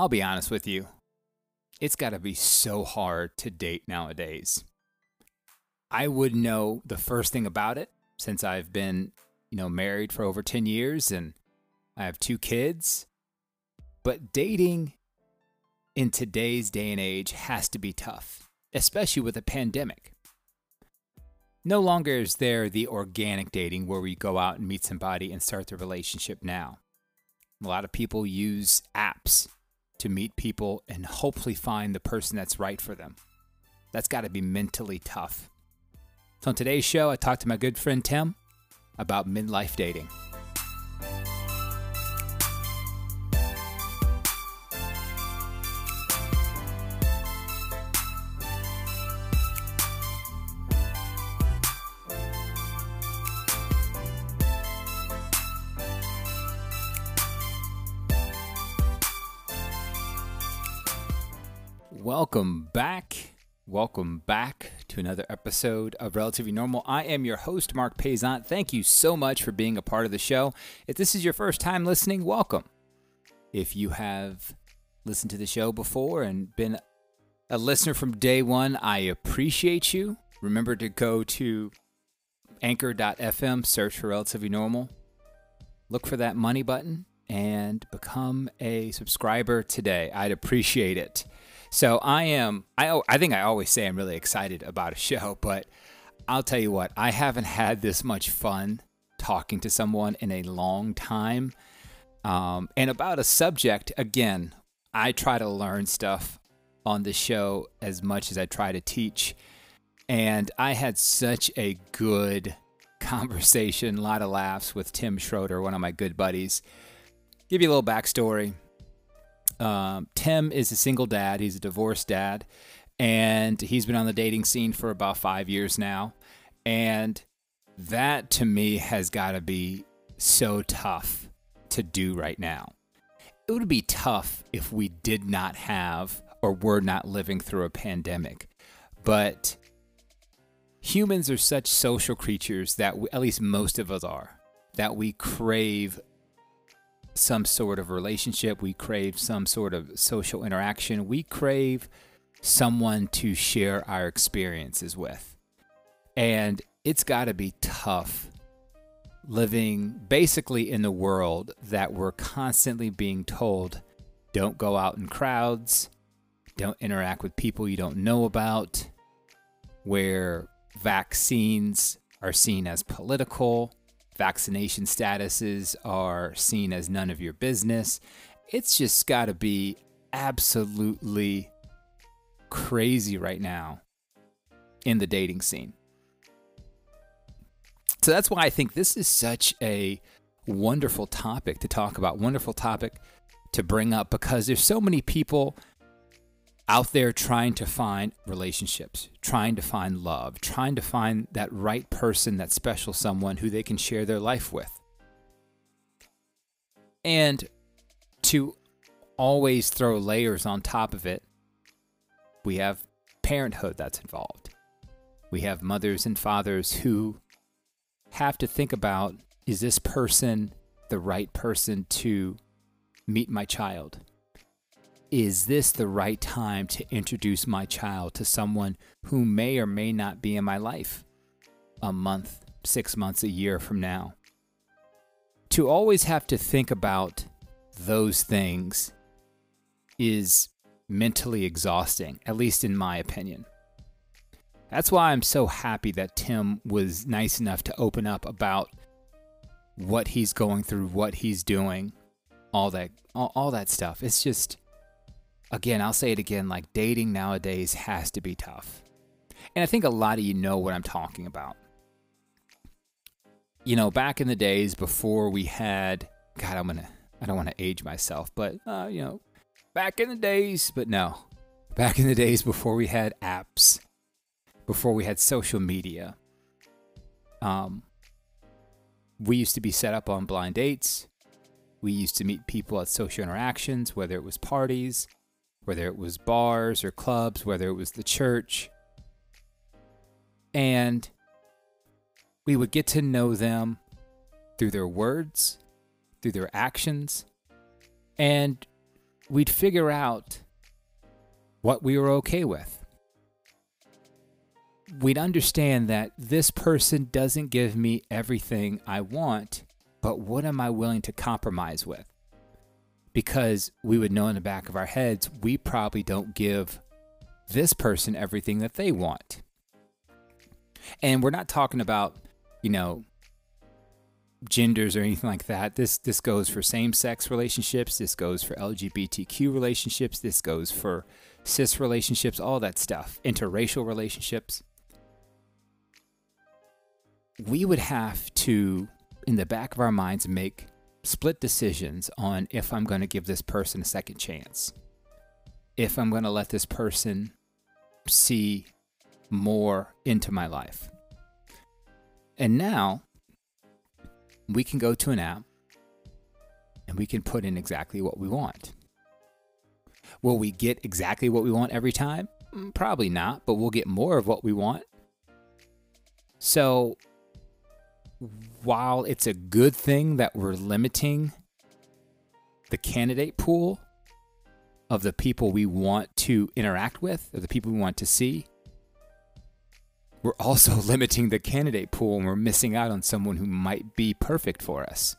I'll be honest with you. It's got to be so hard to date nowadays. I would know the first thing about it since I've been, you know, married for over 10 years and I have two kids. But dating in today's day and age has to be tough, especially with a pandemic. No longer is there the organic dating where we go out and meet somebody and start the relationship now. A lot of people use apps to meet people and hopefully find the person that's right for them. That's got to be mentally tough. So, on today's show, I talked to my good friend Tim about midlife dating. Welcome back. Welcome back to another episode of Relatively Normal. I am your host, Mark Paisant. Thank you so much for being a part of the show. If this is your first time listening, welcome. If you have listened to the show before and been a listener from day one, I appreciate you. Remember to go to anchor.fm, search for Relatively Normal, look for that money button, and become a subscriber today. I'd appreciate it. So I am. I I think I always say I'm really excited about a show, but I'll tell you what, I haven't had this much fun talking to someone in a long time. Um, and about a subject, again, I try to learn stuff on the show as much as I try to teach. And I had such a good conversation, a lot of laughs with Tim Schroeder, one of my good buddies. Give you a little backstory. Um, Tim is a single dad. He's a divorced dad, and he's been on the dating scene for about five years now. And that to me has got to be so tough to do right now. It would be tough if we did not have or were not living through a pandemic. But humans are such social creatures that we, at least most of us are, that we crave some sort of relationship. We crave some sort of social interaction. We crave someone to share our experiences with. And it's got to be tough living basically in the world that we're constantly being told don't go out in crowds, don't interact with people you don't know about, where vaccines are seen as political, vaccination statuses are seen as none of your business. It's just got to be absolutely crazy right now in the dating scene. So that's why I think this is such a wonderful topic to talk about, wonderful topic to bring up because there's so many people out there trying to find relationships, trying to find love, trying to find that right person, that special someone who they can share their life with. And to always throw layers on top of it, we have parenthood that's involved. We have mothers and fathers who have to think about is this person the right person to meet my child? Is this the right time to introduce my child to someone who may or may not be in my life a month, six months, a year from now? To always have to think about those things is mentally exhausting, at least in my opinion. That's why I'm so happy that Tim was nice enough to open up about what he's going through, what he's doing, all that all, all that stuff. It's just again, I'll say it again like dating nowadays has to be tough. And I think a lot of you know what I'm talking about. You know, back in the days before we had, God, I'm to, I don't want to age myself, but, uh, you know, back in the days, but no, back in the days before we had apps, before we had social media, um, we used to be set up on blind dates. We used to meet people at social interactions, whether it was parties, whether it was bars or clubs, whether it was the church. And we would get to know them through their words, through their actions, and we'd figure out what we were okay with. We'd understand that this person doesn't give me everything I want, but what am I willing to compromise with? Because we would know in the back of our heads, we probably don't give this person everything that they want. And we're not talking about, you know, genders or anything like that. This this goes for same-sex relationships, this goes for LGBTQ relationships, this goes for cis relationships, all that stuff, interracial relationships. We would have to in the back of our minds make split decisions on if I'm going to give this person a second chance. If I'm going to let this person see more into my life. And now we can go to an app and we can put in exactly what we want. Will we get exactly what we want every time? Mm, probably not, but we'll get more of what we want. So, while it's a good thing that we're limiting the candidate pool of the people we want to interact with, or the people we want to see, we're also limiting the candidate pool and we're missing out on someone who might be perfect for us.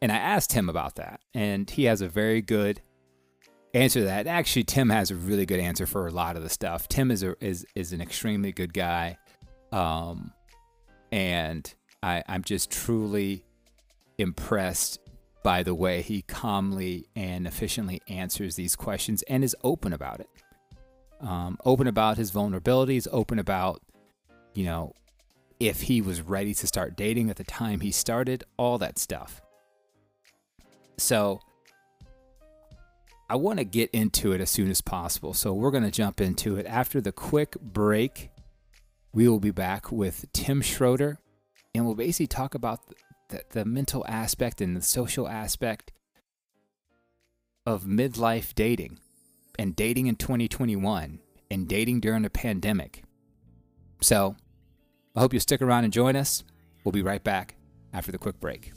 And I asked him about that, and he has a very good answer to that. Actually, Tim has a really good answer for a lot of the stuff. Tim is a, is is an extremely good guy, um, and I, I'm just truly impressed by the way he calmly and efficiently answers these questions and is open about it. Um, open about his vulnerabilities, open about you know, if he was ready to start dating at the time he started, all that stuff. So I want to get into it as soon as possible. So we're going to jump into it. After the quick break, we will be back with Tim Schroeder and we'll basically talk about the, the mental aspect and the social aspect of midlife dating and dating in 2021 and dating during a pandemic. So I hope you'll stick around and join us. We'll be right back after the quick break.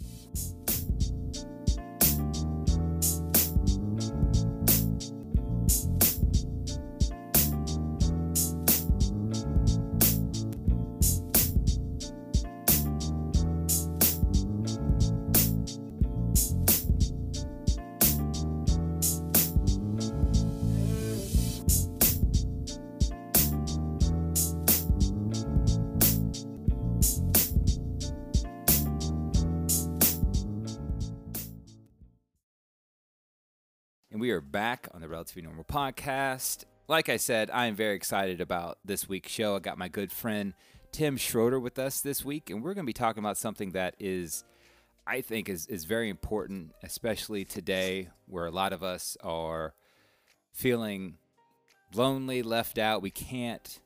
And we are back on the Relatively Normal podcast. Like I said, I am very excited about this week's show. I got my good friend Tim Schroeder with us this week, and we're going to be talking about something that is, I think, is, is very important, especially today where a lot of us are feeling lonely, left out. We can't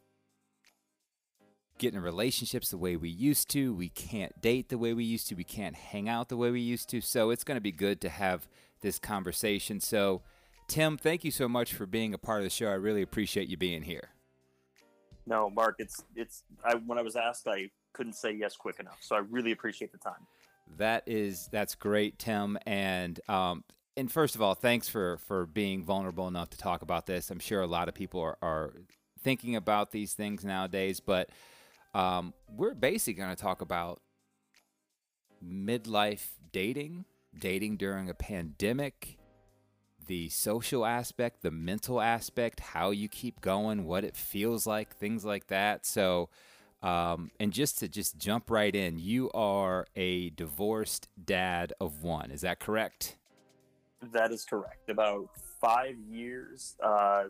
get in relationships the way we used to. We can't date the way we used to. We can't hang out the way we used to. So it's going to be good to have this conversation. So, Tim, thank you so much for being a part of the show. I really appreciate you being here. No, Mark, it's it's I when I was asked I couldn't say yes quick enough. So I really appreciate the time. That is that's great, Tim. And um and first of all, thanks for for being vulnerable enough to talk about this. I'm sure a lot of people are, are thinking about these things nowadays, but um, we're basically going to talk about midlife dating dating during a pandemic, the social aspect, the mental aspect, how you keep going, what it feels like, things like that. So, um, and just to just jump right in, you are a divorced dad of one. Is that correct? That is correct. About five years. Uh,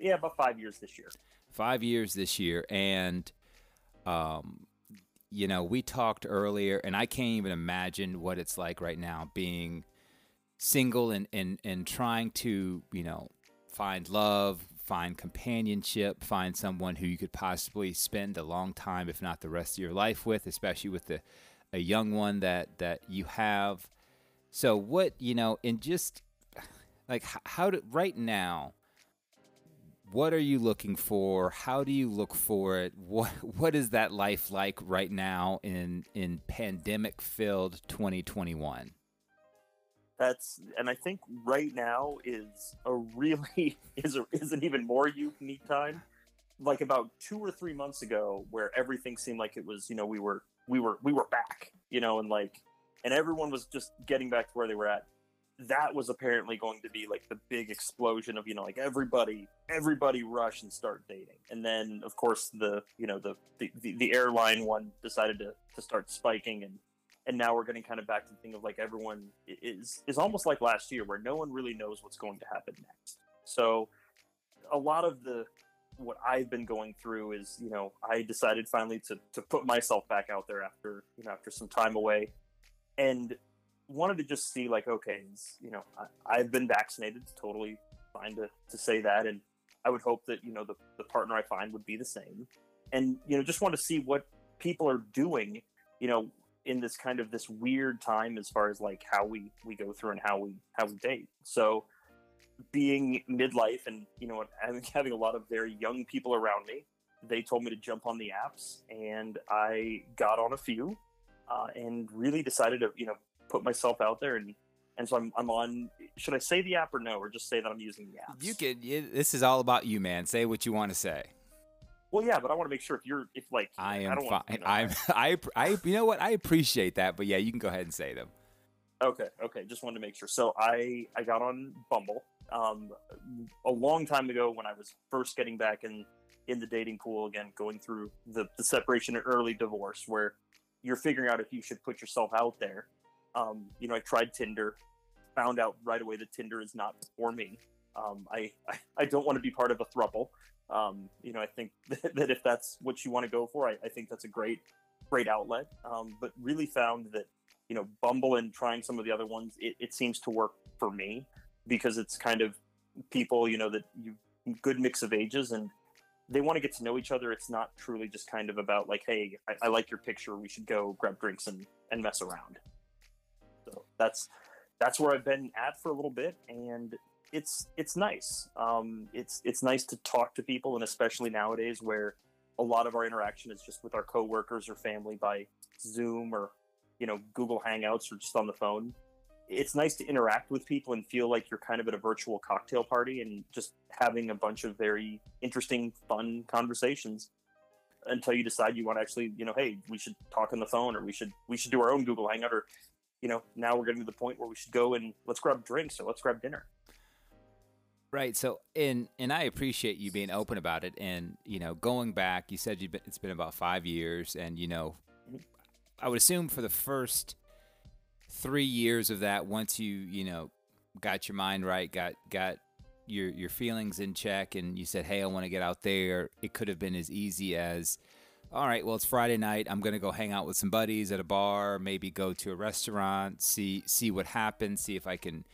yeah, about five years this year. Five years this year, and um, you know, we talked earlier, and I can't even imagine what it's like right now being single and, and, and trying to, you know, find love, find companionship, find someone who you could possibly spend a long time, if not the rest of your life with, especially with the, a young one that, that you have. So, what, you know, and just like how to, right now, what are you looking for? How do you look for it? What what is that life like right now in in pandemic filled 2021? that's and I think right now is a really is a, is an even more unique time. Like about two or three months ago, where everything seemed like it was, you know, we were we were we were back, you know, and like and everyone was just getting back to where they were at. That was apparently going to be like the big explosion of you know like everybody everybody rush and start dating, and then of course the you know the the, the, airline one decided to to start spiking. And and now we're getting kind of back to the thing of like everyone is is almost like last year where no one really knows what's going to happen next. So a lot of the what i've been going through is you know i decided finally to to put myself back out there after you know after some time away. And wanted to just see like okay you know I, have been vaccinated it's totally fine to, to say that and i would hope that you know the, the partner i find would be the same. And you know just want to see what people are doing you know in this kind of this weird time as far as like how we we go through and how we how we date. So being midlife and you know having, having a lot of very young people around me they told me to jump on the apps and i got on a few uh, and really decided to you know put myself out there and and so I'm, I'm on should i say the app or no or just say that i'm using the app you could this is all about you man say what you want to say well, yeah, but I want to make sure if you're if like I am I fine. Want, you know, I'm I I you know what I appreciate that, but yeah, you can go ahead and say them. Okay, okay, just wanted to make sure. So I I got on Bumble um, a long time ago when I was first getting back in in the dating pool again, going through the the separation and early divorce, where you're figuring out if you should put yourself out there. Um, you know, I tried Tinder, found out right away that Tinder is not for me. Um, I, I, I don't want to be part of a thruple. Um, you know, I think that, that, if that's what you want to go for, I, I think that's a great, great outlet. Um, but really found that, you know, Bumble and trying some of the other ones, it, it seems to work for me because it's kind of people, you know, that you good mix of ages and they want to get to know each other. It's not truly just kind of about like, hey, I, I like your picture. We should go grab drinks and, and mess around. That's that's where I've been at for a little bit, and it's it's nice. Um, it's it's nice to talk to people, and especially nowadays where a lot of our interaction is just with our coworkers or family by Zoom or you know Google Hangouts or just on the phone. It's nice to interact with people and feel like you're kind of at a virtual cocktail party and just having a bunch of very interesting, fun conversations until you decide you want to actually, you know, hey, we should talk on the phone or we should we should do our own Google Hangout or you know, now we're getting to the point where we should go and let's grab drinks or let's grab dinner. Right. So, and and I appreciate you being open about it. And you know, going back, you said you've been, it's been about five years, and you know, mm-hmm. I would assume for the first three years of that, once you you know got your mind right, got got your your feelings in check, and you said, "Hey, I want to get out there." It could have been as easy as, "All right, well, it's Friday night. I'm gonna go hang out with some buddies at a bar, maybe go to a restaurant, see see what happens, see if I can."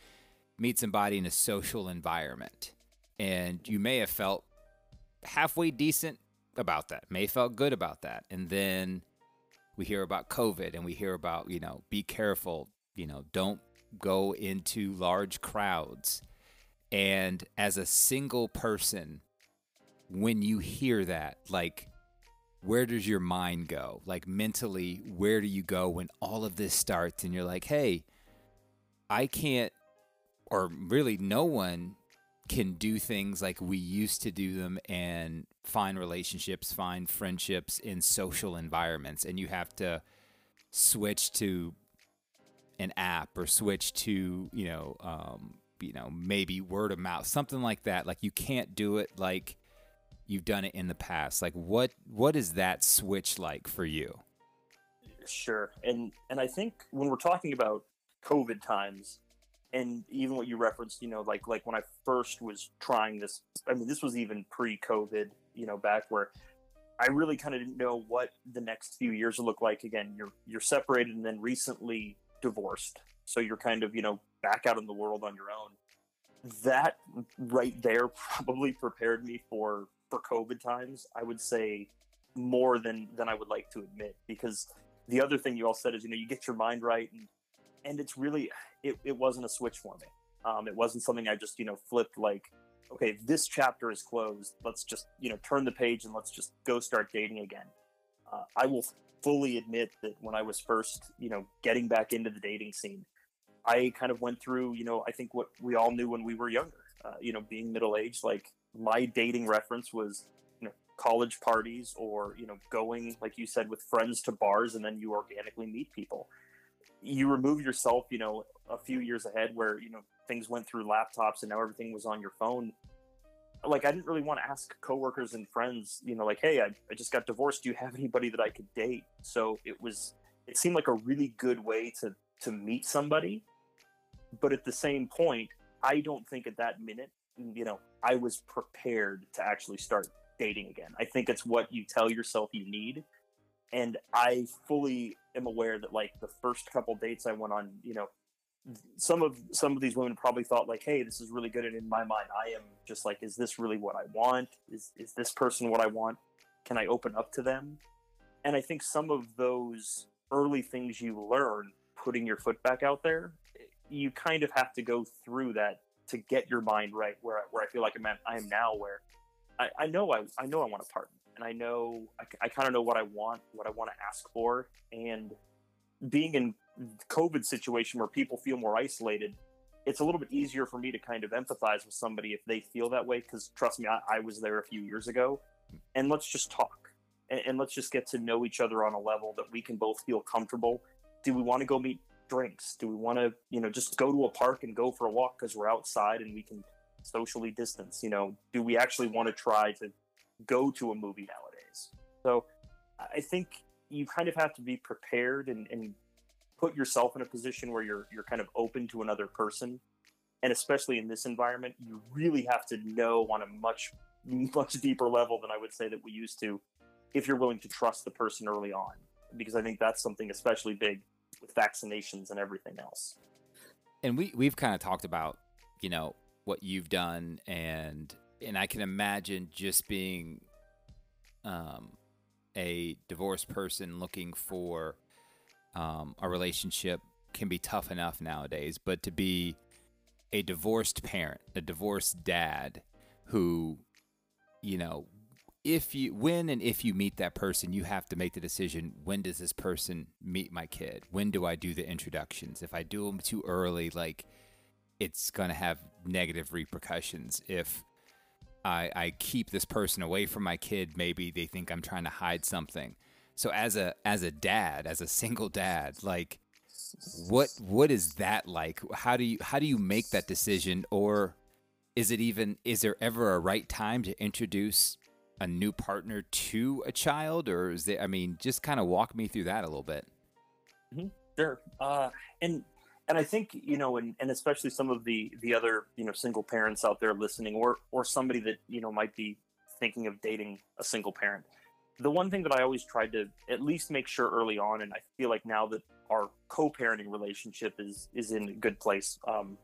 meet somebody in a social environment. And you may have felt halfway decent about that, may have felt good about that. And then we hear about COVID and we hear about, you know, be careful, you know, don't go into large crowds. And as a single person, when you hear that, like, where does your mind go? Like, mentally, where do you go when all of this starts and you're like, hey, I can't or really no one can do things like we used to do them and find relationships, find friendships in social environments. And you have to switch to an app or switch to, you know, um, you know, maybe word of mouth, something like that. Like you can't do it like you've done it in the past. Like what what is that switch like for you? Sure. And and I think when we're talking about COVID times, and even what you referenced, you know, like like when I first was trying this, I mean, this was even pre-COVID, you know, back where I really kind of didn't know what the next few years would look like. Again, you're you're separated and then recently divorced, so you're kind of you know back out in the world on your own. That right there probably prepared me for for COVID times. I would say more than than I would like to admit because the other thing you all said is you know you get your mind right and and it's really it, it wasn't a switch for me. Um, it wasn't something I just you know flipped like, okay, this chapter is closed. Let's just you know turn the page and let's just go start dating again. Uh, I will fully admit that when I was first you know getting back into the dating scene, I kind of went through, you know, I think what we all knew when we were younger, uh, you know, being middle aged, like my dating reference was, you know, college parties or, you know, going, like you said, with friends to bars and then you organically meet people. You remove yourself, you know, a few years ahead where, you know, things went through laptops and now everything was on your phone. Like, I didn't really want to ask coworkers and friends, you know, like, hey, I, I just got divorced. Do you have anybody that I could date? So it was, it seemed like a really good way to to meet somebody but at the same point i don't think at that minute you know i was prepared to actually start dating again. I think it's what you tell yourself you need. And i fully am aware that like the first couple dates i went on you know some of some of these women probably thought like hey this is really good. And in my mind i am just like is this really what i want? Is is this person what i want? Can i open up to them? And i think some of those early things you learn putting your foot back out there you kind of have to go through that to get your mind right where I, where I feel like I'm at, I am now where I, I know I, I know I want a partner and I know I, I kind of know what I want what I want to ask for and being in COVID situation where people feel more isolated it's a little bit easier for me to kind of empathize with somebody if they feel that way because trust me I, I, was there a few years ago and let's just talk and, and let's just get to know each other on a level that we can both feel comfortable. Do we want to go meet drinks? Do we want to, you know, just go to a park and go for a walk because we're outside and we can socially distance? You know, do we actually want to try to go to a movie nowadays? So I think you kind of have to be prepared and, and put yourself in a position where you're you're kind of open to another person. And especially in this environment, you really have to know on a much much deeper level than I would say that we used to if you're willing to trust the person early on because I think that's something especially big with vaccinations and everything else. And we we've kind of talked about, you know, what you've done and and I can imagine just being um, a divorced person looking for um, a relationship can be tough enough nowadays, but to be a divorced parent, a divorced dad who, you know, if you when and if you meet that person you have to make the decision when does this person meet my kid? When do i do the introductions? If i do them too early like it's going to have negative repercussions. If I, I keep this person away from my kid maybe they think i'm trying to hide something. So as a as a dad as a single dad like what what is that like? How do you how do you make that decision? Or is it even is there ever a right time to introduce a new partner to a child, or is it? I mean, just kind of walk me through that a little bit. Mm-hmm. Sure, uh, and and I think you know, and, and especially some of the the other you know single parents out there listening, or or somebody that you know might be thinking of dating a single parent. The one thing that I always tried to at least make sure early on, and I feel like now that our co-parenting relationship is is in a good place. Um,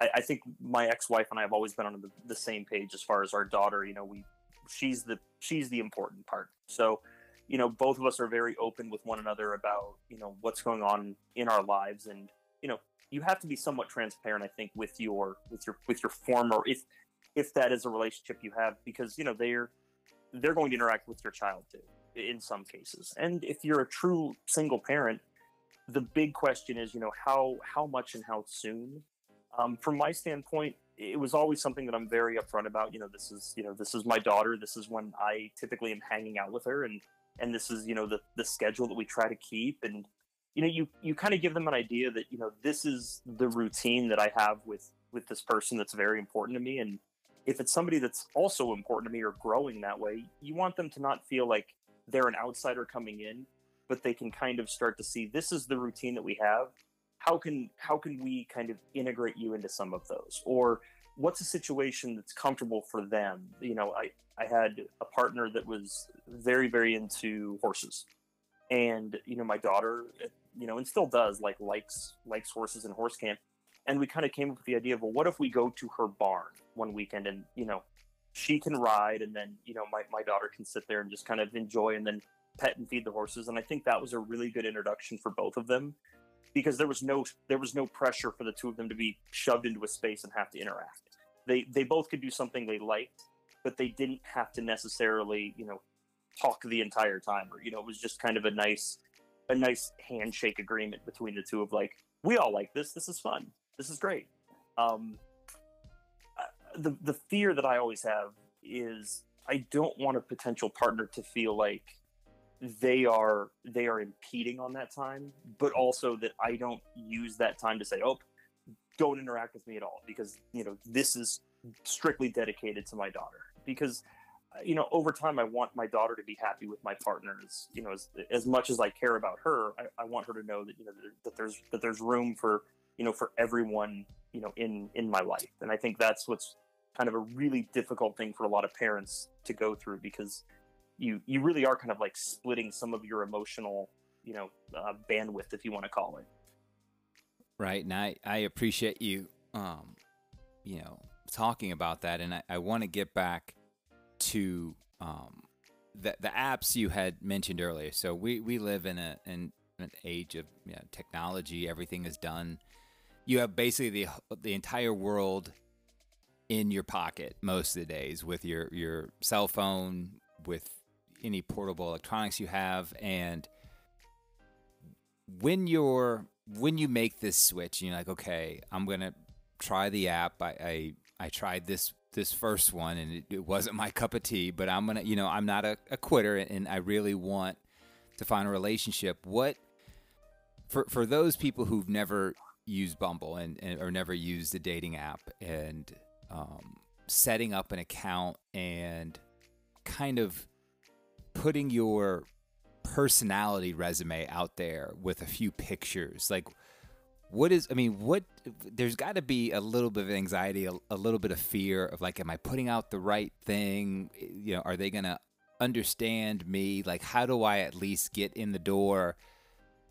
I, I think my ex-wife and I have always been on the, the same page as far as our daughter. You know, we she's the she's the important part. So, you know, both of us are very open with one another about you know what's going on in our lives, and you know, you have to be somewhat transparent. I think with your with your with your former if if that is a relationship you have, because you know they're they're going to interact with your child too in some cases, and if you're a true single parent, the big question is you know how how much and how soon. Um, from my standpoint, it was always something that I'm very upfront about. You know, this is you know this is my daughter. This is when I typically am hanging out with her, and and this is you know the the schedule that we try to keep. And you know, you you kind of give them an idea that you know this is the routine that I have with with this person that's very important to me. And if it's somebody that's also important to me or growing that way, you want them to not feel like they're an outsider coming in, but they can kind of start to see this is the routine that we have how can how can we kind of integrate you into some of those? Or what's a situation that's comfortable for them? You know i i had a partner that was very very into horses. And you know my daughter you know and still does like likes likes horses and horse camp. And we kind of came up with the idea of well what if we go to her barn one weekend and you know she can ride and then you know my, my daughter can sit there and just kind of enjoy and then pet and feed the horses. And i think that was a really good introduction for both of them because there was no there was no pressure for the two of them to be shoved into a space and have to interact. They they both could do something they liked, but they didn't have to necessarily you know talk the entire time or you know it was just kind of a nice a nice handshake agreement between the two of like we all like this. This is fun. This is great. Um, the the fear that I always have is I don't want a potential partner to feel like they are they are impeding on that time, but also that I don't use that time to say, "Oh, don't interact with me at all," because you know this is strictly dedicated to my daughter. Because you know, over time, I want my daughter to be happy with my partners. You know, as, as much as I care about her, I, I want her to know that you know that, that there's that there's room for you know for everyone you know in in my life, and I think that's what's kind of a really difficult thing for a lot of parents to go through because you you really are kind of like splitting some of your emotional you know uh, bandwidth if you want to call it. Right and i i appreciate you um you know talking about that and i, I want to get back to um the, the apps you had mentioned earlier. So we we live in a in an age of you know, technology everything is done. You have basically the the entire world in your pocket most of the days with your your cell phone with any portable electronics you have and when you're when you make this switch you're like okay i'm gonna try the app. I i, I tried this this first one and it, it, wasn't my cup of tea but i'm gonna you know i'm not a, a quitter and i really want to find a relationship. What for for those people who've never used bumble and, and or never used a dating app and um, setting up an account and kind of putting your personality resume out there with a few pictures like what is i mean what there's got to be a little bit of anxiety a, a, little bit of fear of like am i putting out the right thing? You know are they gonna understand me? Like how do i at least get in the door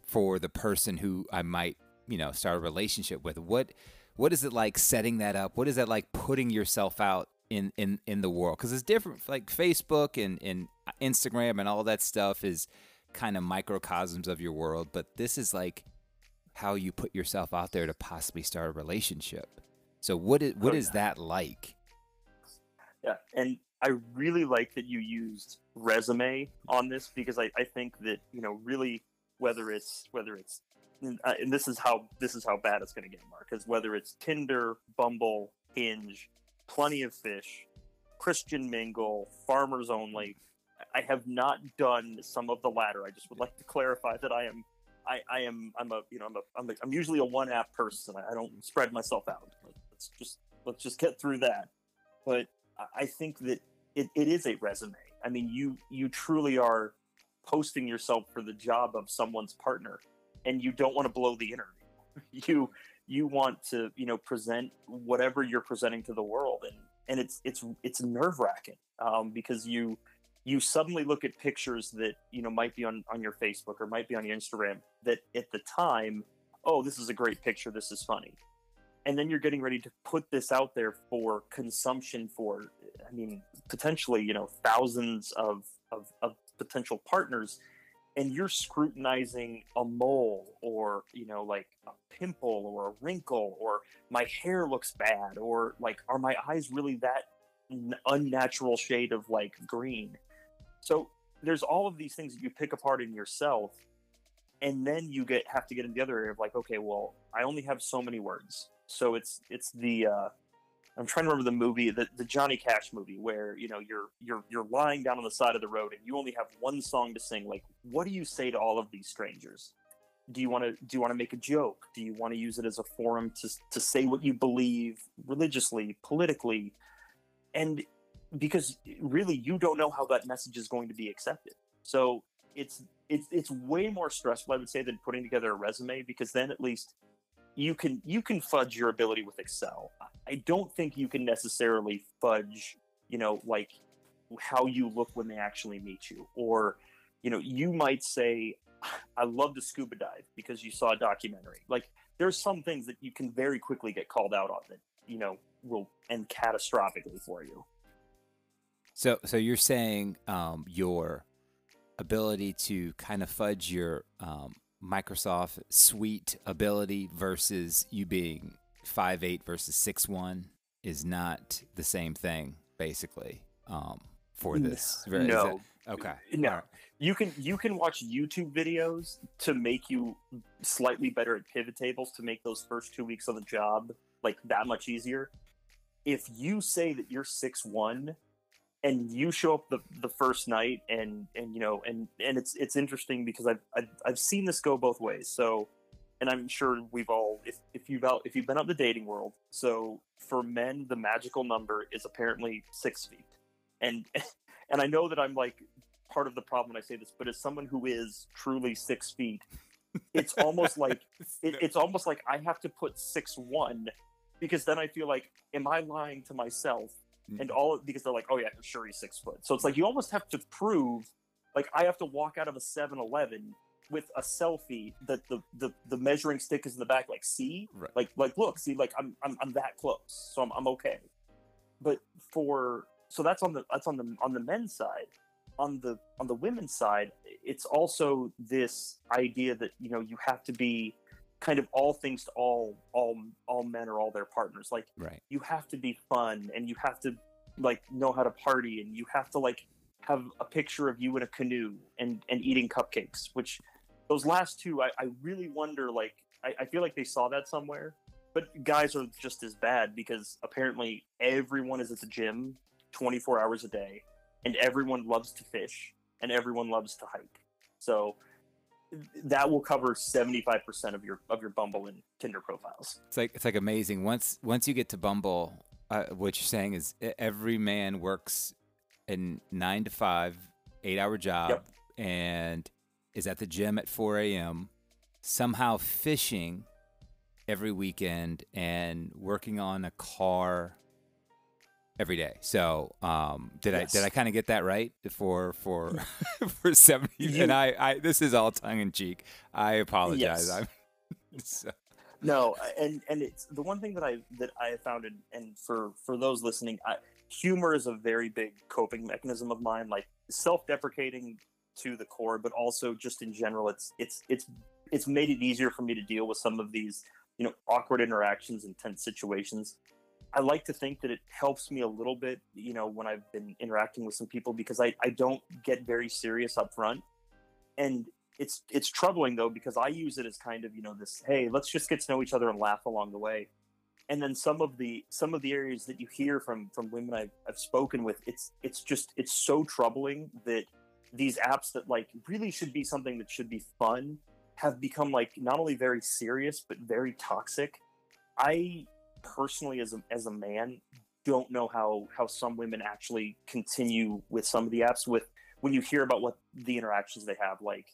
for the person who i might you know start a relationship with? What what is it like setting that up? What is that like putting yourself out in in in the world? Because it's different like facebook and and instagram and all that stuff is kind of microcosms of your world but this is like how you put yourself out there to possibly start a relationship so what is what oh, is that like yeah and i really like that you used resume on this because i, I think that you know really whether it's whether it's and, uh, and this is how this is how bad it's going to get mark because whether it's tinder bumble hinge Plenty of Fish, Christian Mingle, Farmers Only. I have not done some of the latter. I just would like to clarify that I am, I, I am, I'm a, you know, I'm a, I'm, a, I'm usually a one app person. I don't spread myself out. Let's just, let's just get through that. But I think that it, it is a resume. I mean, you, you truly are posting yourself for the job of someone's partner, and you don't want to blow the interview. You, you want to you know present whatever you're presenting to the world and and it's it's it's nerve wracking um, because you you suddenly look at pictures that you know might be on on your Facebook or might be on your Instagram that at the time oh this is a great picture this is funny. And then you're getting ready to put this out there for consumption for I mean potentially you know thousands of of, of potential partners and you're scrutinizing a mole or you know like a pimple or a wrinkle or my hair looks bad or like are my eyes really that unnatural shade of like green so there's all of these things that you pick apart in yourself and then you get have to get in the other area of like okay well i only have so many words so it's it's the uh I'm trying to remember the movie, the, the Johnny Cash movie, where you know you're you're you're lying down on the side of the road and you only have one song to sing. Like, what do you say to all of these strangers? Do you want to do you want to make a joke? Do you want to use it as a forum to to say what you believe religiously, politically, and because really you don't know how that message is going to be accepted. So it's it's it's way more stressful, I would say, than putting together a resume because then at least you can you can fudge your ability with Excel. I don't think you can necessarily fudge, you know, like how you look when they actually meet you. Or, you know, you might say, I love to scuba dive because you saw a documentary. Like there's some things that you can very quickly get called out on that, you know, will end catastrophically for you. So so you're saying um, your ability to kind of fudge your um, Microsoft Suite ability versus you being five eight versus six one is not the same thing, basically. Um, for this, no, Okay. No. Right. You can you can watch YouTube videos to make you slightly better at pivot tables to make those first two weeks on the job like that much easier. If you say that you're six one and you show up the, the first night and and you know and and it's it's interesting because I've, I've I've seen this go both ways. So and I'm sure we've all if, if you've out if you've been out in the dating world. So for men, the magical number is apparently six feet, and and I know that I'm like part of the problem when I say this, but as someone who is truly six feet, it's almost like it, it's almost like I have to put six one because then I feel like, am I lying to myself? And all because they're like, oh yeah, I'm sure he's six foot. So it's like you almost have to prove, like I have to walk out of a 7-Eleven with a selfie that the, the the measuring stick is in the back. Like, see, Right. like like look, see, like I'm I'm, I'm that close, so I'm, I'm okay. But for so that's on the that's on the on the men's side. On the on the women's side, it's also this idea that you know you have to be kind of all things to all all all men or all their partners. Like Right. you have to be fun and you have to like know how to party and you have to like have a picture of you in a canoe and and eating cupcakes which those last two i, I really wonder like I, I feel like they saw that somewhere but guys are just as bad because apparently everyone is at the gym 24 hours a day and everyone loves to fish and everyone loves to hike so that will cover 75% of your of your bumble and tinder profiles It's like it's like amazing. Once once you get to Bumble, uh, what you're saying is every man works a nine to five, eight hour job, Yep. and is at the gym at 4 a.m. Somehow fishing every weekend and working on a car every day. So, um, did Yes. I did I kind of get that right for for for 70? You- and I, I this is all tongue in cheek. I apologize. Yes. I'm so, No, and and it's the one thing that I that I have found, and, and for for those listening, I, humor is a very big coping mechanism of mine. Like self-deprecating to the core, but also just in general, it's it's it's it's made it easier for me to deal with some of these you know awkward interactions and tense situations. I like to think that it helps me a little bit, you know, when I've been interacting with some people because I, I don't get very serious up front. And it's it's troubling though because I use it as kind of, you know, this hey, let's just get to know each other and laugh along the way. And then some of the some of the areas that you hear from from women I've, I've spoken with, it's it's just it's so troubling that these apps that like really should be something that should be fun have become like not only very serious but very toxic. I personally as a, as a man don't know how how some women actually continue with some of the apps with when you hear about what the interactions they have like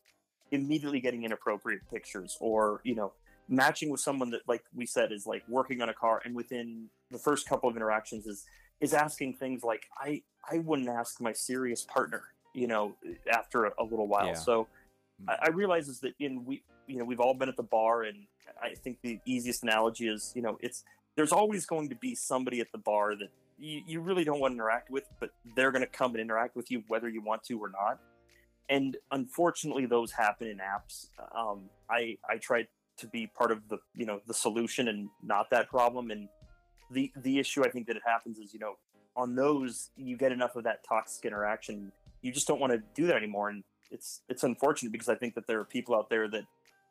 immediately getting inappropriate pictures or you know matching with someone that like we said is like working on a car and within the first couple of interactions is is asking things like i i wouldn't ask my serious partner you know after a, a little while Yeah. so hmm. I, I realize is that in we you know we've all been at the bar and i think the easiest analogy is you know it's there's always going to be somebody at the bar that you, you really don't want to interact with but they're going to come and interact with you whether you want to or not. And unfortunately those happen in apps. Um, i i try to be part of the you know the solution and not that problem. And the the issue i think that it happens is you know on those you get enough of that toxic interaction you just don't want to do that anymore. And it's it's unfortunate because i think that there are people out there that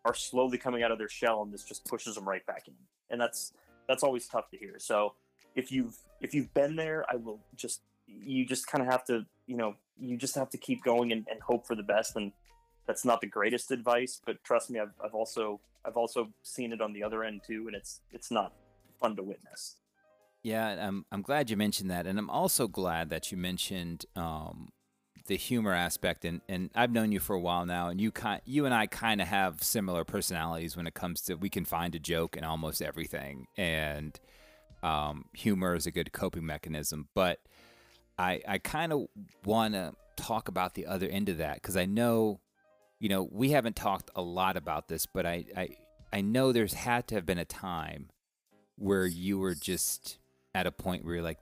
are slowly coming out of their shell and this just pushes them right back in. And that's that's always tough to hear. So if you've if you've been there i will just you just kind of have to you know you just have to keep going and, and hope for the best. And that's not the greatest advice but trust me I've, I've also i've also seen it on the other end too and it's it's not fun to witness. Yeah, I'm I'm glad you mentioned that, and I'm also glad that you mentioned um, the humor aspect. And, and I've known you for a while now, and you kind you and I kind of have similar personalities when it comes to we can find a joke in almost everything, and um, humor is a good coping mechanism. But I I kind of want to talk about the other end of that because I know, you know, we haven't talked a lot about this, but I I I know there's had to have been a time where you were just at a point where you're like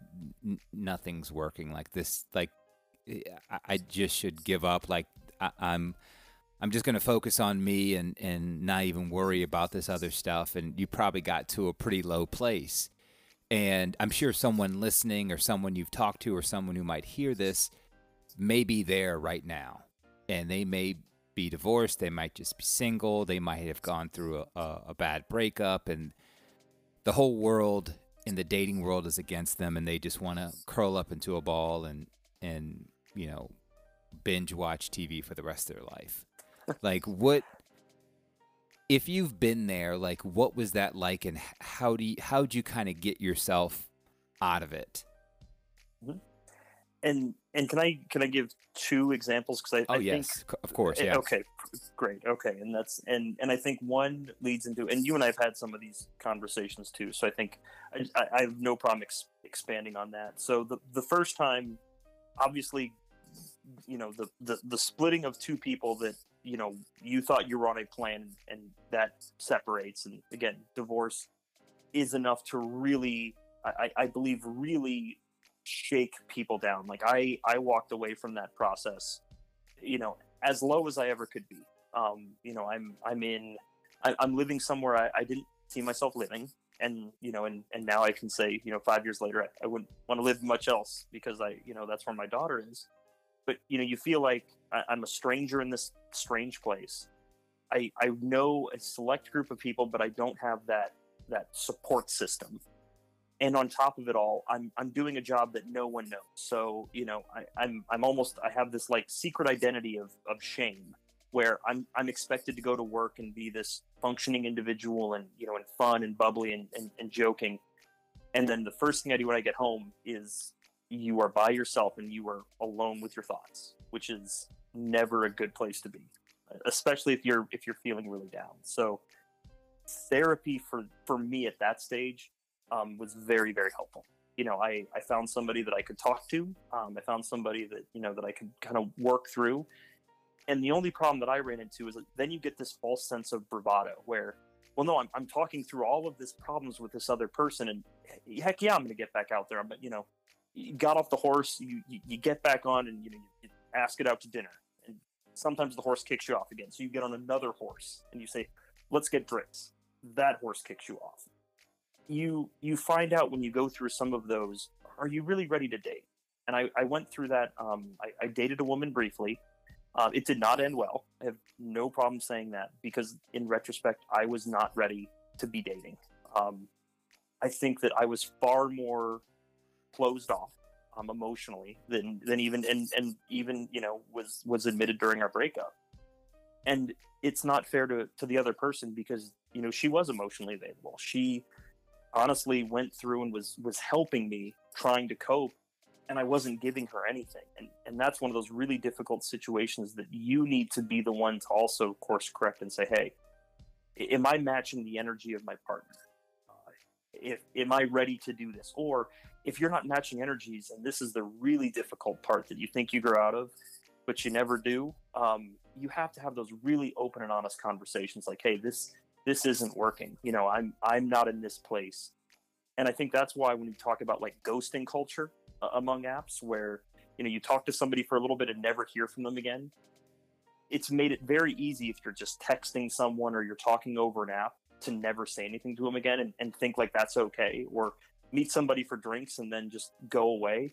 nothing's working like this like I, just should give up. Like I, i'm i'm just going to focus on me and and not even worry about this other stuff. And you probably got to a pretty low place. And i'm sure someone listening or someone you've talked to or someone who might hear this may be there right now, and they may be divorced, they might just be single, they might have gone through a, a, a bad breakup, and the whole world in the dating world is against them, and they just want to curl up into a ball and and you know binge watch TV for the rest of their life. like what if you've been there, like what was that like and how do you how'd you kind of get yourself out of it? Mm-hmm. And and can I can I give two examples because I oh I yes think, of course eh, yeah okay great okay and that's and and I think one leads into and you and I've had some of these conversations too so I think I, I, I have no problem ex- expanding on that so the the first time obviously you know the, the the splitting of two people that you know you thought you were on a plan and that separates. And again divorce is enough to really I, I believe really shake people down. Like i i walked away from that process you know as low as i ever could be. Um you know i'm i'm in I, i'm living somewhere I, I didn't see myself living and you know and and now i can say you know five years later i, I wouldn't want to live much else because i you know that's where my daughter is. But you know you feel like I, i'm a stranger in this strange place. I i know a select group of people but i don't have that that support system. And on top of it all i'm i'm doing a job that no one knows. So you know I, i'm i'm almost i have this like secret identity of of shame where i'm i'm expected to go to work and be this functioning individual and you know and fun and bubbly and, and, and joking. And then the first thing i do when i get home is you are by yourself and you are alone with your thoughts which is never a good place to be especially if you're if you're feeling really down. So therapy for for me at that stage um, was very very helpful. You know I, I found somebody that i could talk to. Um, i found somebody that you know that i could kind of work through and the only problem that i ran into is then you get this false sense of bravado where well no i'm, I'm talking through all of this problems with this other person and heck yeah i'm going to get back out there. But you know you got off the horse you, you, you get back on and you know you, you ask it out to dinner. And sometimes the horse kicks you off again. So you get on another horse and you say let's get drinks. That horse kicks you off. You you find out when you go through some of those are you really ready to date? And i, I went through that um, I, I dated a woman briefly uh, it did not end well. I have no problem saying that because in retrospect i was not ready to be dating. Um, i think that i was far more closed off um, emotionally than than even and and even you know was was admitted during our breakup. And it's not fair to to the other person because you know she was emotionally available. She honestly went through and was was helping me trying to cope and I wasn't giving her anything. And and that's one of those really difficult situations that you need to be the one to also course correct and say, "Hey, am I matching the energy of my partner? Uh, if am I ready to do this?" Or if you're not matching energies, and this is the really difficult part that you think you grow out of, but you never do, um, you have to have those really open and honest conversations. Like, "Hey, this this isn't working. You know, I'm I'm not in this place." And I think that's why when you talk about like ghosting culture among apps, where you know you talk to somebody for a little bit and never hear from them again, it's made it very easy if you're just texting someone or you're talking over an app to never say anything to them again and, and think like that's okay, or meet somebody for drinks and then just go away.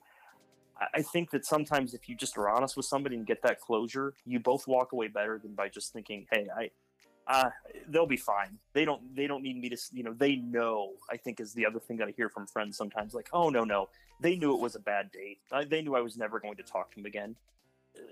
I think that sometimes if you just are honest with somebody and get that closure, you both walk away better than by just thinking, "Hey, I, uh, they'll be fine. They don't, they don't need me to, you know, they know." I think is the other thing that I hear from friends sometimes, like, "Oh no, no, they knew it was a bad date. I, they knew I was never going to talk to them again."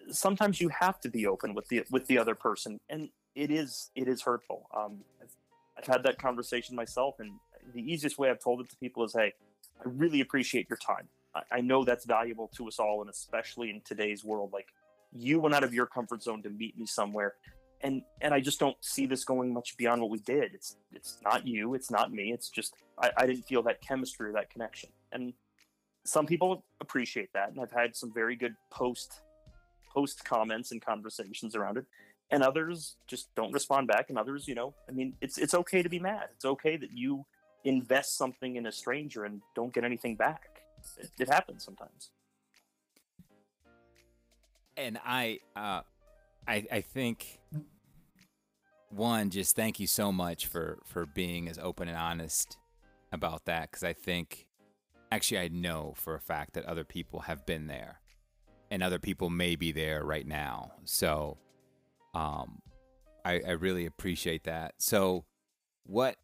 Sometimes you have to be open with the with the other person, and it is it is hurtful. Um, I've, I've had that conversation myself, and the easiest way I've told it to people is, "Hey, I really appreciate your time." I know that's valuable to us all, and especially in today's world. Like you went out of your comfort zone to meet me somewhere, and and I just don't see this going much beyond what we did. It's it's not you, it's not me. It's just I, I didn't feel that chemistry or that connection. And some people appreciate that, and I've had some very good post post comments and conversations around it. And others just don't respond back, and others, you know, I mean, it's it's okay to be mad. It's okay that you invest something in a stranger and don't get anything back it, it happens sometimes. And I, uh, I, I think one, just thank you so much for for being as open and honest about that, because I think, actually, I know for a fact that other people have been there, and other people may be there right now. So, um, I, I really appreciate that. So, what?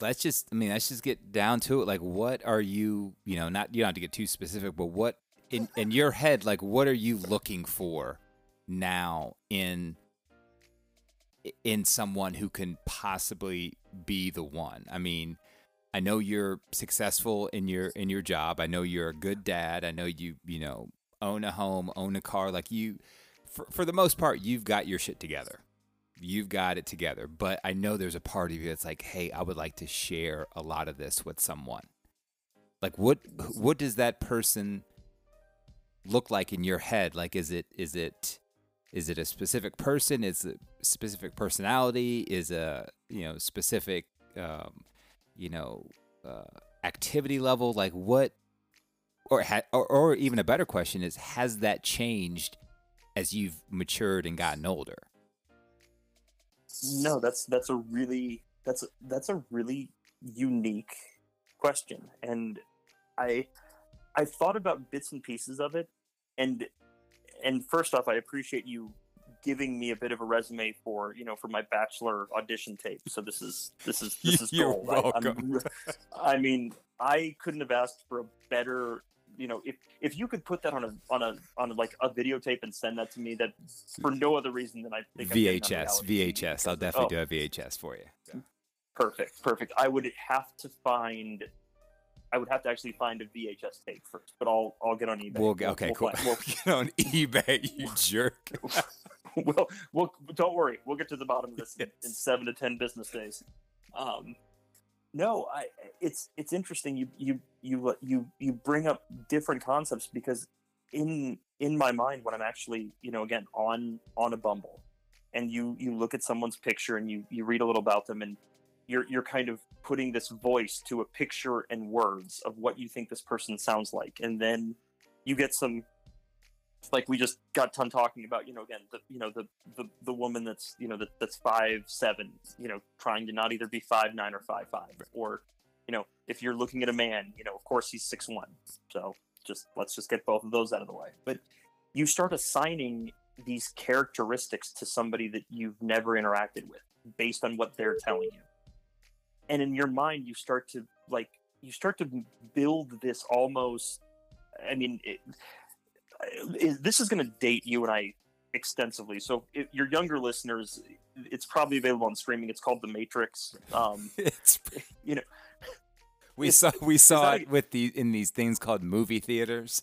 Let's just, I mean, let's just get down to it. Like, what are you, you know, not you don't have to get too specific, but what in in your head, like, what are you looking for now in in someone who can possibly be the one? I mean, I know you're successful in your in your job. I know you're a good dad. I know you, you know, own a home, own a car. Like you, for, for the most part, you've got your shit together. You've got it together. But I know there's a part of you that's like, hey, I would like to share a lot of this with someone. Like, what what does that person look like in your head? Like, is it is it is it a specific person? Is it a specific personality? Is a you know specific um, you know uh, activity level? Like, what or, ha- or or even a better question is has that changed as you've matured and gotten older no that's that's a really that's a, that's a really unique question and i i thought about bits and pieces of it and and first off i appreciate you giving me a bit of a resume for you know for my bachelor audition tape. So this is this is this is You're gold. welcome. I, I mean i couldn't have asked for a better you know if if you could put that on a on a on a, like a videotape and send that to me that for no other reason than i think vhs vhs i'll definitely oh, do a vhs for you. Perfect perfect. I would have to find i would have to actually find a vhs tape first but i'll i'll get on ebay. We'll get okay we'll, cool. we'll, get on ebay you jerk. We'll, we'll don't worry. We'll get to the bottom of this in, in seven to ten business days. Um no i it's it's interesting. You you you you you bring up different concepts because in in my mind when i'm actually you know again on on a bumble and you you look at someone's picture and you you read a little about them and you're you're kind of putting this voice to a picture and words of what you think this person sounds like. And then you get some like we just got done talking about you know again the you know the the, the woman that's you know that, that's five seven you know trying to not either be five nine or five five. Or you know if you're looking at a man you know of course he's six one. So just let's just get both of those out of the way. But you start assigning these characteristics to somebody that you've never interacted with based on what they're telling you and in your mind you start to like you start to build this almost i mean it, is, this is going to date you and i extensively. So if your younger listeners it's probably available on streaming. It's called the matrix. Um it's you know we saw we saw it with the in these things called movie theaters.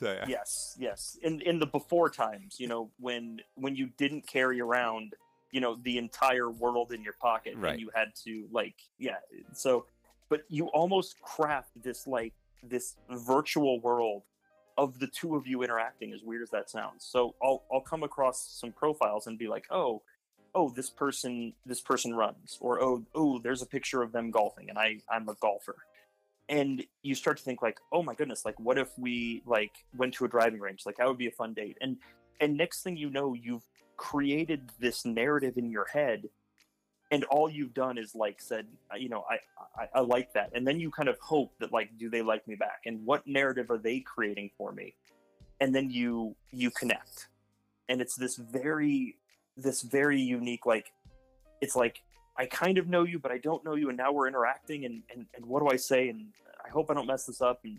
So, yeah. yes yes. In in the before times you know when when you didn't carry around you know the entire world in your pocket Right. and you had to like yeah so but you almost craft this like this virtual world of the two of you interacting as weird as that sounds. So i'll i'll come across some profiles and be like oh oh this person this person runs or oh oh there's a picture of them golfing and i i'm a golfer. And you start to think like oh my goodness like what if we like went to a driving range? Like that would be a fun date. And and next thing you know you've created this narrative in your head and all you've done is like said uh, you know I, I i like that. And then you kind of hope that like do they like me back? And what narrative are they creating for me? And then you you connect. And it's this very this very unique like it's like i kind of know you but i don't know you and now we're interacting and and, and what do i say? And i hope i don't mess this up. And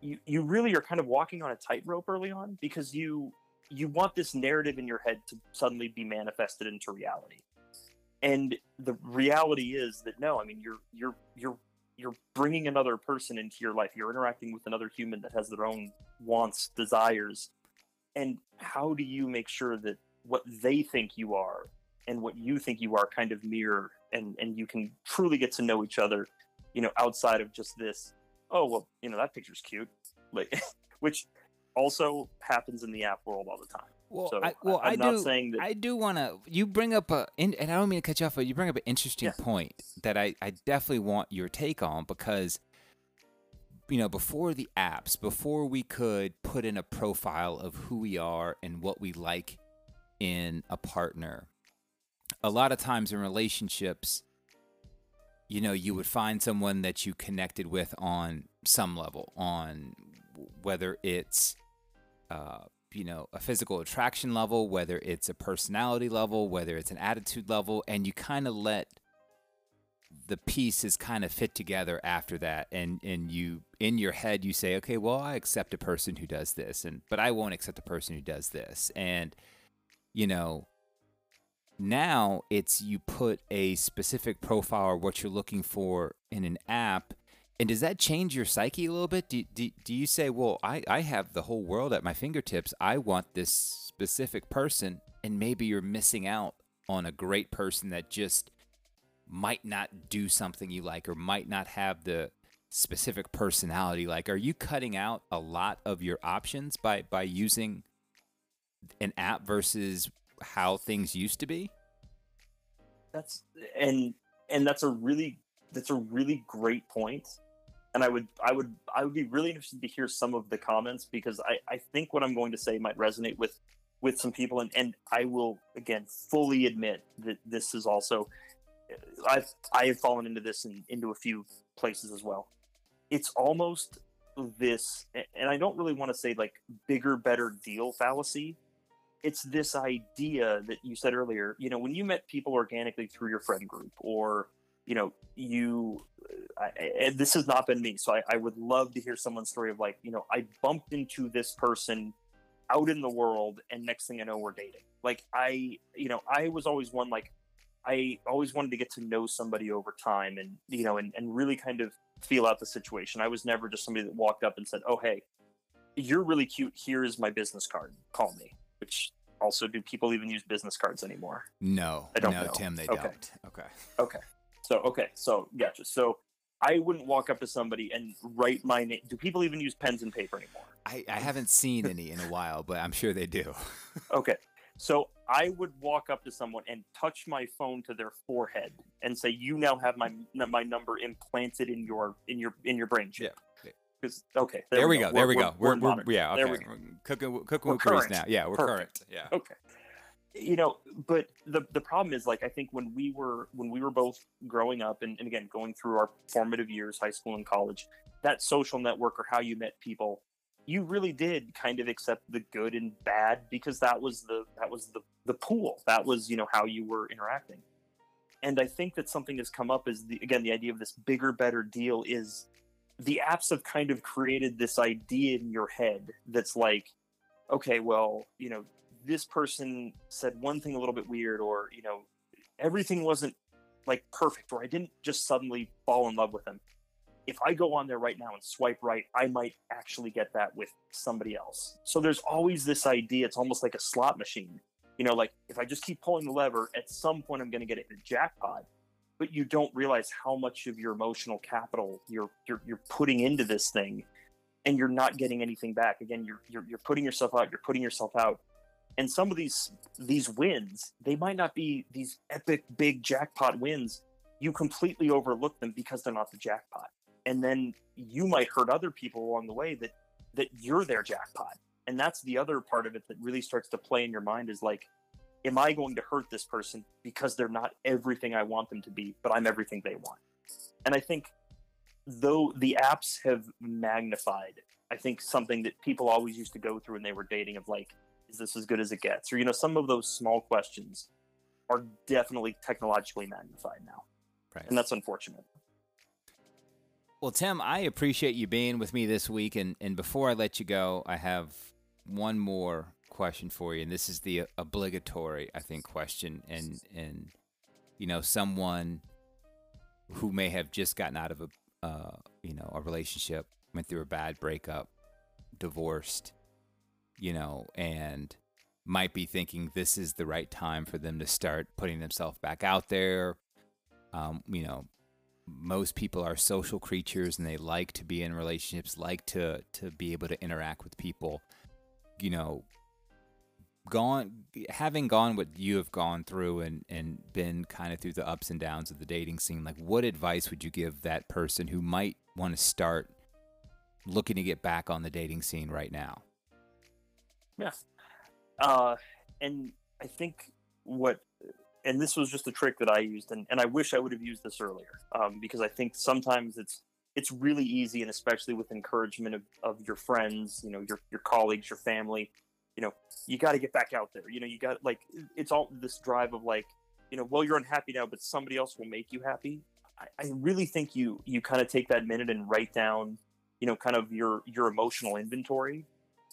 you you really are kind of walking on a tightrope early on because you you want this narrative in your head to suddenly be manifested into reality. And the reality is that no i mean you're you're you're you're bringing another person into your life. You're interacting with another human that has their own wants desires. And how do you make sure that what they think you are and what you think you are kind of mirror and and you can truly get to know each other you know outside of just this oh well you know that picture's cute. Like which also happens in the app world all the time well so I, well i'm I not do saying that I do want to. You bring up a, and I don't mean to cut you off, but you bring up an interesting Yeah. point that I, I definitely want your take on because, you know, before the apps, before we could put in a profile of who we are and what we like in a partner, a lot of times in relationships, you know, you would find someone that you connected with on some level, on whether it's uh, you know a physical attraction level, whether it's a personality level, whether it's an attitude level, and you kind of let the pieces kind of fit together after that. And and you in your head you say okay well i accept a person who does this and but i won't accept a person who does this. And you know now it's you put a specific profile or what you're looking for in an app and does that change your psyche a little bit? Do, do, do you say well I, I have the whole world at my fingertips. I want this specific person and maybe you're missing out on a great person that just might not do something you like or might not have the specific personality like. Are you cutting out a lot of your options by by using an app versus how things used to be? That's and and that's a really that's a really great point and i would i would i would be really interested to hear some of the comments because i i think what i'm going to say might resonate with with some people and and i will again fully admit that this is also uh, I've I have fallen into this and into a few places as well. It's almost this, and I don't really want to say like bigger, better deal fallacy. It's this idea that you said earlier. You know, when you met people organically through your friend group, or you know, you. I, this has not been me, so I, I would love to hear someone's story of like, you know, I bumped into this person out in the world, and next thing I know, we're dating. Like I, you know, I was always one like I always wanted to get to know somebody over time and, you know, and, and really kind of feel out the situation. I was never just somebody that walked up and said, Oh, hey, you're really cute. Here is my business card. Call me. Which also, do people even use business cards anymore? No, I don't know. no, know. Tim, they okay. don't. Okay. Okay. So, okay. So, gotcha. So, I wouldn't walk up to somebody and write my name. Do people even use pens and paper anymore? I, I haven't seen any in a while, but I'm sure they do. okay. So I would walk up to someone and touch my phone to their forehead and say, "You now have my my number implanted in your in your in your brain chip." Yeah. Because okay, there, there we go. go. There we go. We're, we're, we're yeah. Okay. There we go. Cooking cooking now. Yeah, we're Perfect. current. Yeah. Okay. You know, but the the problem is like I think when we were when we were both growing up and, and again going through our formative years, high school and college, that social network or how you met people you really did kind of accept the good and bad because that was the that was the the pool. That was you know how you were interacting. And i think that something has come up is the again the idea of this bigger better deal is the apps have kind of created this idea in your head that's like okay well you know this person said one thing a little bit weird or you know everything wasn't like perfect or i didn't just suddenly fall in love with them if I go on there right now and swipe right, I might actually get that with somebody else. So there's always this idea. It's almost like a slot machine. You know, like if I just keep pulling the lever, at some point I'm going to get it in a jackpot. But you don't realize how much of your emotional capital you're you're you're putting into this thing, and you're not getting anything back. Again, you're you're you're putting yourself out. You're putting yourself out. And some of these these wins, they might not be these epic big jackpot wins. You completely overlook them because they're not the jackpot. And then you might hurt other people along the way that that you're their jackpot. And that's the other part of it that really starts to play in your mind is like am i going to hurt this person because they're not everything i want them to be but i'm everything they want? And i think though the apps have magnified i think something that people always used to go through when they were dating of like is this as good as it gets or you know some of those small questions are definitely technologically magnified now right. and that's unfortunate well, Tim, I appreciate you being with me this week. And, and before I let you go, I have one more question for you. And this is the obligatory, I think, question. And, and you know, someone who may have just gotten out of a, uh, you know, a relationship, went through a bad breakup, divorced, you know, and might be thinking this is the right time for them to start putting themselves back out there. Um, you know, most people are social creatures and they like to be in relationships, like to to be able to interact with people. You know, gone having gone what you have gone through and and been kind of through the ups and downs of the dating scene, like what advice would you give that person who might want to start looking to get back on the dating scene right now? Yeah. Uh and I think what and this was just a trick that I used, and, and I wish I would have used this earlier um, because I think sometimes it's it's really easy and especially with encouragement of, of your friends you know your, your colleagues your family you know you got to get back out there you know you got like it's all this drive of like you know well you're unhappy now but somebody else will make you happy i, I really think you you kind of take that minute and write down you know kind of your your emotional inventory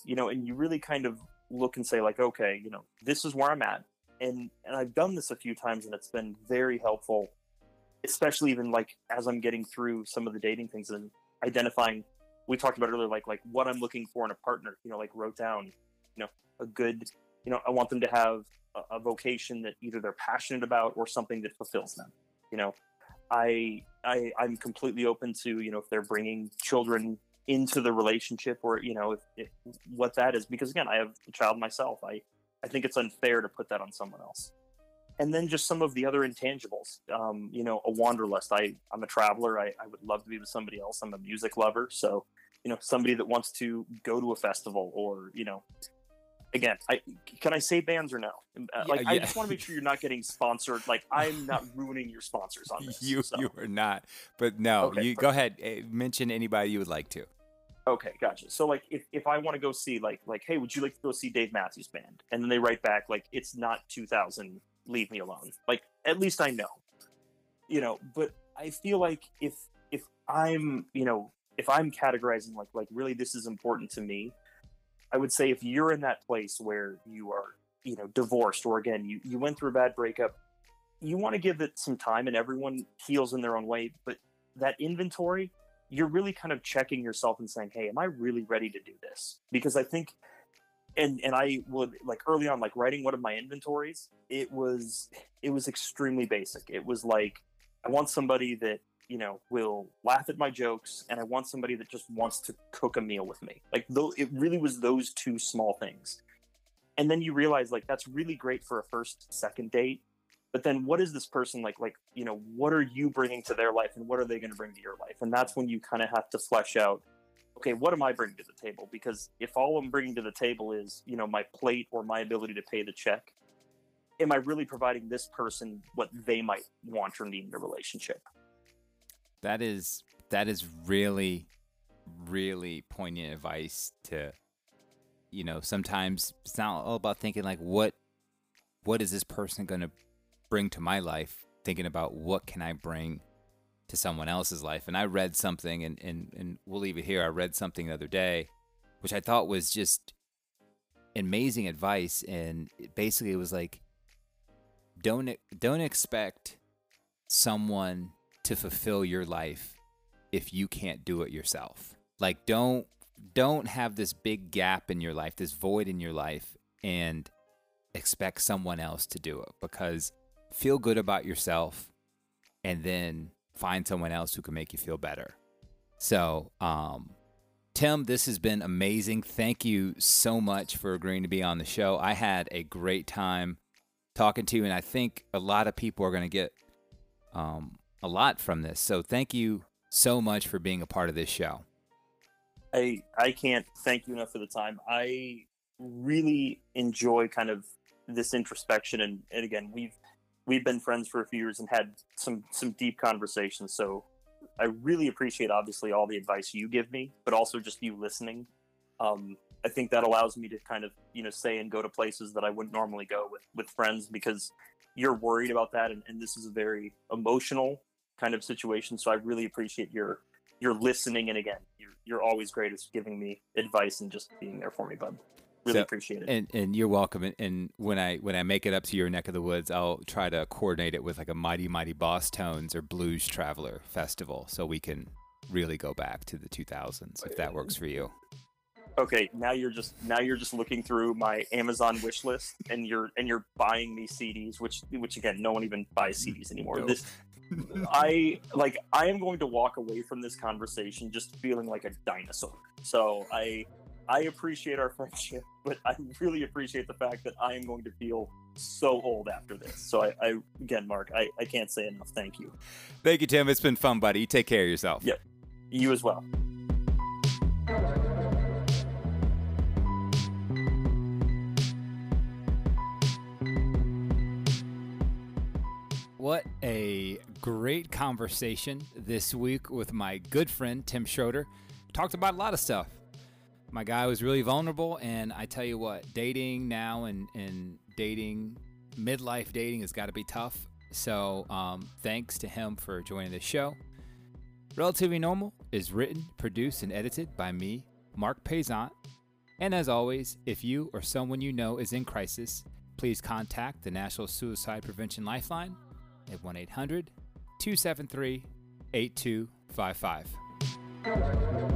you know and you really kind of look and say like okay you know this is where i'm at. And and i've done this a few times and it's been very helpful especially even like as i'm getting through some of the dating things and identifying we talked about earlier like like what i'm looking for in a partner you know like wrote down you know a good you know i want them to have a, a vocation that either they're passionate about or something that fulfills them you know? I i i'm completely open to you know if they're bringing children into the relationship or you know if, if what that is because again i have a child myself i i think it's unfair to put that on someone else and then just some of the other intangibles um, you know a wanderlust i i'm a traveler I, I would love to be with somebody else i'm a music lover so you know somebody that wants to go to a festival or you know again i can i say bands or no Uh, like i yeah. just want to make sure you're not getting sponsored like i'm not ruining your sponsors on this You so. you are not. But no, Okay, you go ahead. eh, Mention anybody you would like to. Okay, gotcha. So like if, if I want to go see like like hey, would you like to go see Dave Matthews Band? And then they write back like it's not 2000, leave me alone. Like at least I know. You know, but I feel like if if I'm, you know, if I'm categorizing like like really this is important to me, I would say if you're in that place where you are, you know, divorced or again, you you went through a bad breakup, you want to give it some time and everyone heals in their own way, but that inventory you're really kind of checking yourself and saying, "Hey, am I really ready to do this?" Because I think, and and I would like early on, like writing one of my inventories. It was it was extremely basic. It was like I want somebody that you know will laugh at my jokes, and I want somebody that just wants to cook a meal with me. Like though, it really was those two small things. And then you realize like that's really great for a first second date but then what is this person like like you know what are you bringing to their life and what are they going to bring to your life? And that's when you kind of have to flesh out okay what am i bringing to the table? Because if all i'm bringing to the table is you know my plate or my ability to pay the check am i really providing this person what they might want or need in a relationship? That is that is really really poignant advice to you know, sometimes it's not all about thinking like what what is this person going to bring to my life, thinking about what can I bring to someone else's life. And I read something and and and we'll leave it here. I read something the other day which I thought was just amazing advice and basically it was like don't don't expect someone to fulfill your life if you can't do it yourself. Like don't don't have this big gap in your life, this void in your life and expect someone else to do it because feel good about yourself and then find someone else who can make you feel better. So, um Tim, this has been amazing. Thank you so much for agreeing to be on the show. I had a great time talking to you, and I think a lot of people are going to get um, a lot from this. So thank you so much for being a part of this show. I I can't thank you enough for the time. I really enjoy kind of this introspection and, and again we've we've been friends for a few years and had some some deep conversations. So I really appreciate obviously all the advice you give me, but also just you listening. Um, I think that allows me to kind of you know say and go to places that I wouldn't normally go with with friends because you're worried about that and, and this is a very emotional kind of situation. So I really appreciate your your listening and again you're you're always great at giving me advice and just being there for me, bud. Really So- appreciate it. And and you're welcome. And, and when I when I make it up to your neck of the woods, I'll try to coordinate it with like a mighty mighty Bosstones or blues traveler festival, so we can really go back to the 2000s if that works for you. okay now you're just now you're just looking through my amazon wish list and you're and you're buying me cds which which again no one even buys cds anymore No. this i like i am going to walk away from this conversation just feeling like a dinosaur so i i appreciate our friendship but i really appreciate the fact that i am going to feel so old after this so i, I again mark I, I can't say enough thank you Thank you, Tim. It's been fun, buddy. You take care of yourself. Yeah. you as Well, what a great conversation this week with my good friend Tim Schroeder. Talked about a lot of stuff. My guy was really vulnerable, and I tell you what, dating now and, and dating, midlife dating has got to be tough. So, um, thanks to him for joining the show. Relatively Normal is written, produced, and edited by me, Mark Payzant. And as always, if you or someone you know is in crisis, please contact the National Suicide Prevention Lifeline at 1 800 273 8255.